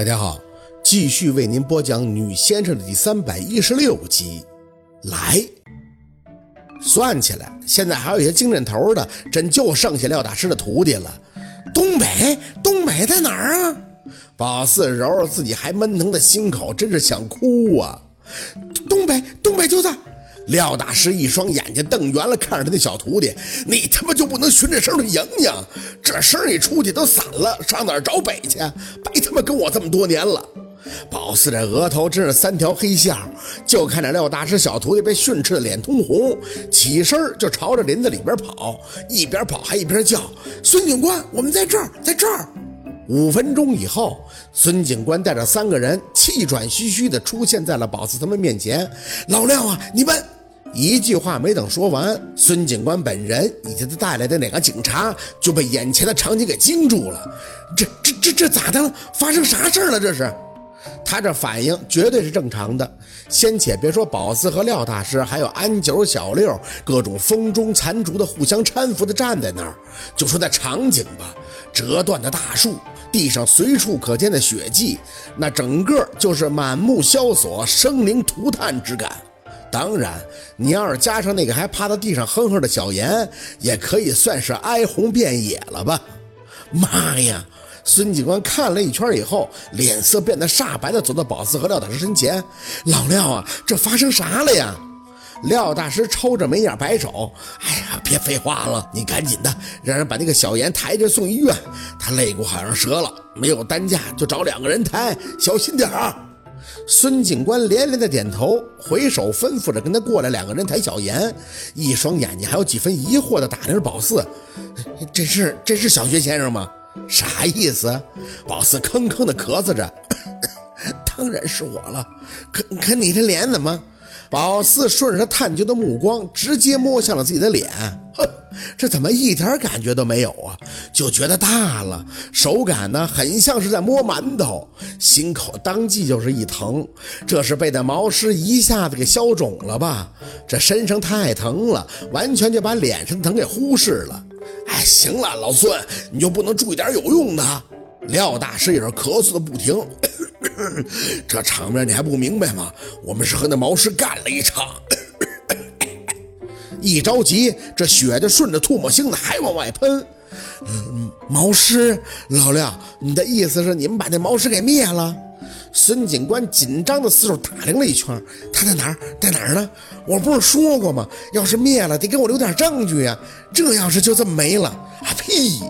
大家好，继续为您播讲《女先生》的第三百一十六集。来，算起来，现在还有一些精神头的，真就剩下廖大师的徒弟了。东北，东北在哪儿啊？宝四揉揉自己还闷疼的心口，真是想哭啊！东北，东北就在。廖大师一双眼睛瞪圆了，看着他那小徒弟：“你他妈就不能循着声去迎迎？这声一出去都散了，上哪儿找北去？白他妈跟我这么多年了。”宝四这额头真是三条黑线，就看着廖大师小徒弟被训斥的脸通红，起身就朝着林子里边跑，一边跑还一边叫：“孙警官，我们在这儿，在这儿！”五分钟以后，孙警官带着三个人气喘吁吁地出现在了宝四他们面前。老廖啊，你们一句话没等说完，孙警官本人以及他带来的哪个警察就被眼前的场景给惊住了。这、这、这、这咋的了？发生啥事了？这是？他这反应绝对是正常的。先且别说宝四和廖大师，还有安九、小六，各种风中残烛的互相搀扶的站在那儿。就说那场景吧，折断的大树，地上随处可见的血迹，那整个就是满目萧索、生灵涂炭之感。当然，你要是加上那个还趴在地上哼哼的小严，也可以算是哀鸿遍野了吧？妈呀！孙警官看了一圈以后，脸色变得煞白的走到宝四和廖大师身前：“老廖啊，这发生啥了呀？”廖大师抽着眉眼摆手：“哎呀，别废话了，你赶紧的，让人把那个小严抬着送医院。他肋骨好像折了，没有担架，就找两个人抬，小心点儿。”孙警官连连的点头，回首吩咐着跟他过来两个人抬小严，一双眼睛还有几分疑惑的打量着宝四：“这是这是小学先生吗？”啥意思？宝四吭吭的咳嗽着，当然是我了。可可你这脸怎么？宝四顺着他探究的目光，直接摸向了自己的脸。哼，这怎么一点感觉都没有啊？就觉得大了，手感呢，很像是在摸馒头。心口当即就是一疼，这是被那毛师一下子给消肿了吧？这身上太疼了，完全就把脸上的疼给忽视了。哎，行了，老孙，你就不能注意点有用的？廖大师也是咳嗽的不停，这场面你还不明白吗？我们是和那毛师干了一场，一着急，这血就顺着唾沫星子还往外喷。嗯，毛师，老廖，你的意思是你们把那毛师给灭了？孙警官紧张的四处打量了一圈，他在哪儿？在哪儿呢？我不是说过吗？要是灭了，得给我留点证据呀！这要是就这么没了，啊屁！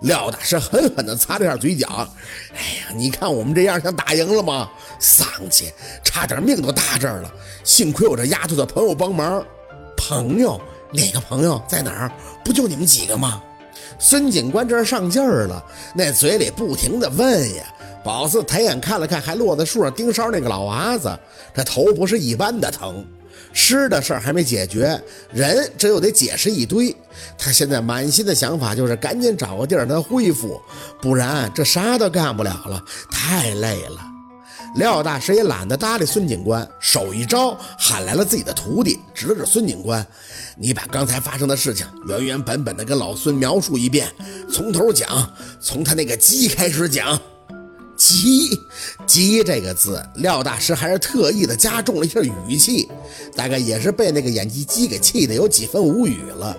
廖大师狠狠地擦了下嘴角。哎呀，你看我们这样，像打赢了吗？丧气，差点命都搭这儿了。幸亏我这丫头的朋友帮忙。朋友？哪个朋友？在哪儿？不就你们几个吗？孙警官这上劲儿了，那嘴里不停地问呀。宝四抬眼看了看还落在树上盯梢那个老娃子，这头不是一般的疼。尸的事儿还没解决，人这又得解释一堆。他现在满心的想法就是赶紧找个地儿让他恢复，不然这啥都干不了了，太累了。廖大师也懒得搭理孙警官，手一招喊来了自己的徒弟，指了指孙警官：“你把刚才发生的事情原原本本的跟老孙描述一遍，从头讲，从他那个鸡开始讲。”急，急这个字，廖大师还是特意的加重了一下语气，大概也是被那个演技鸡给气得有几分无语了。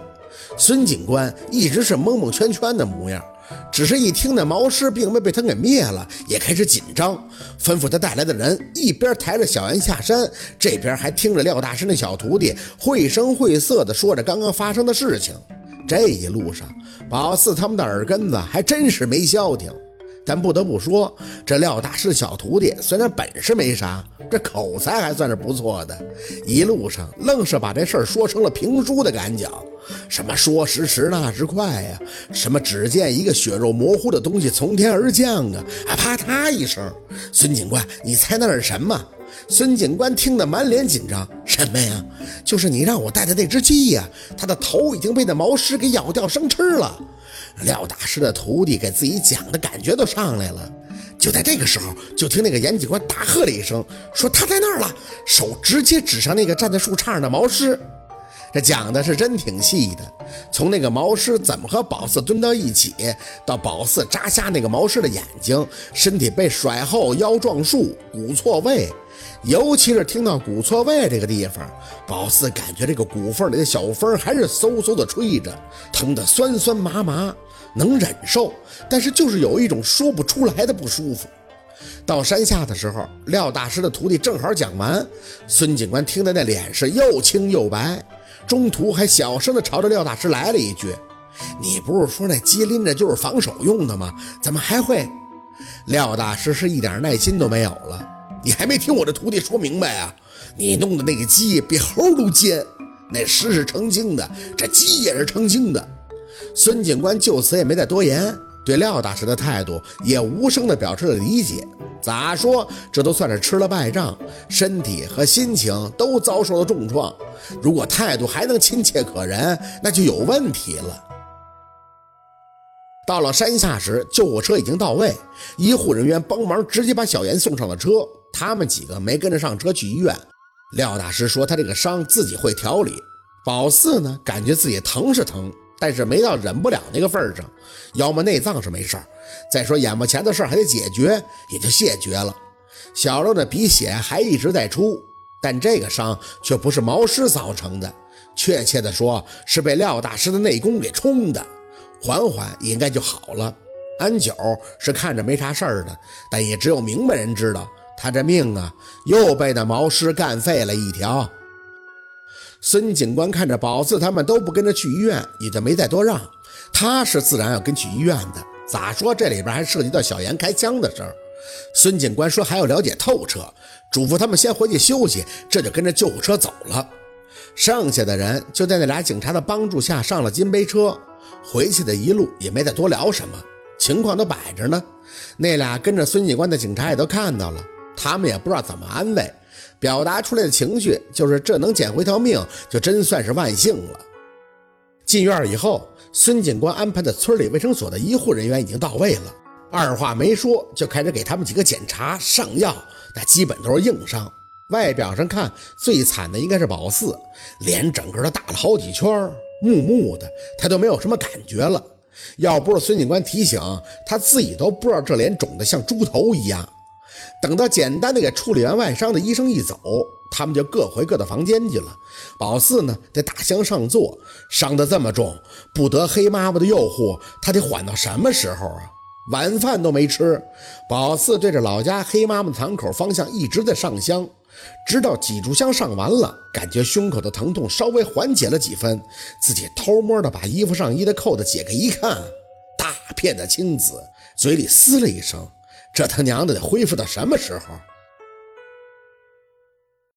孙警官一直是蒙蒙圈圈的模样，只是一听那毛师并没被他给灭了，也开始紧张，吩咐他带来的人一边抬着小安下山，这边还听着廖大师那小徒弟绘声绘色的说着刚刚发生的事情。这一路上，宝四他们的耳根子还真是没消停。但不得不说，这廖大师小徒弟虽然本事没啥，这口才还算是不错的。一路上愣是把这事儿说成了评书的感觉，什么说时迟那时快呀，什么只见一个血肉模糊的东西从天而降啊，啊啪嗒一声，孙警官，你猜那是什么？孙警官听得满脸紧张，什么呀？就是你让我带的那只鸡呀，它的头已经被那毛狮给咬掉生吃了。廖大师的徒弟给自己讲的感觉都上来了。就在这个时候，就听那个严警官大喝了一声，说他在那儿了，手直接指上那个站在树杈上的毛狮。这讲的是真挺细的，从那个毛狮怎么和宝四蹲到一起，到宝四扎瞎那个毛狮的眼睛，身体被甩后腰撞树，骨错位，尤其是听到骨错位这个地方，宝四感觉这个骨缝里的小风还是嗖嗖的吹着，疼得酸酸麻麻，能忍受，但是就是有一种说不出来的不舒服。到山下的时候，廖大师的徒弟正好讲完，孙警官听得那脸是又青又白。中途还小声的朝着廖大师来了一句：“你不是说那鸡拎着就是防守用的吗？怎么还会？”廖大师是一点耐心都没有了。你还没听我这徒弟说明白啊？你弄的那个鸡比猴都尖，那狮是成精的，这鸡也是成精的。孙警官就此也没再多言，对廖大师的态度也无声的表示了理解。咋说，这都算是吃了败仗，身体和心情都遭受了重创。如果态度还能亲切可人，那就有问题了。到了山下时，救护车已经到位，医护人员帮忙直接把小严送上了车。他们几个没跟着上车去医院。廖大师说他这个伤自己会调理。宝四呢，感觉自己疼是疼，但是没到忍不了那个份上。要么内脏是没事儿。再说眼巴前的事还得解决，也就谢绝了。小六的鼻血还一直在出，但这个伤却不是毛师造成的，确切的说是被廖大师的内功给冲的，缓缓应该就好了。安九是看着没啥事儿的，但也只有明白人知道，他这命啊又被那毛师干废了一条。孙警官看着宝四他们都不跟着去医院，也就没再多让，他是自然要跟去医院的。咋说？这里边还涉及到小严开枪的事儿。孙警官说还要了解透彻，嘱咐他们先回去休息，这就跟着救护车走了。剩下的人就在那俩警察的帮助下上了金杯车，回去的一路也没再多聊什么，情况都摆着呢。那俩跟着孙警官的警察也都看到了，他们也不知道怎么安慰，表达出来的情绪就是这能捡回条命，就真算是万幸了。进院以后。孙警官安排的村里卫生所的医护人员已经到位了，二话没说就开始给他们几个检查上药，那基本都是硬伤。外表上看最惨的应该是宝四，脸整个都大了好几圈，木木的，他都没有什么感觉了。要不是孙警官提醒，他自己都不知道这脸肿得像猪头一样。等到简单的给处理完外伤的医生一走。他们就各回各的房间去了。宝四呢，在大厢上坐，伤得这么重，不得黑妈妈的诱惑，他得缓到什么时候啊？晚饭都没吃。宝四对着老家黑妈妈的堂口方向一直在上香，直到几炷香上完了，感觉胸口的疼痛稍微缓解了几分，自己偷摸的把衣服上衣的扣子解开一看，大片的青紫，嘴里嘶了一声：“这他娘的得恢复到什么时候？”